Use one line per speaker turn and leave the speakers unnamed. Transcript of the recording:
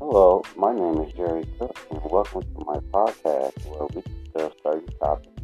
Hello, my name is Jerry Cook, and welcome to my podcast where we discuss certain topics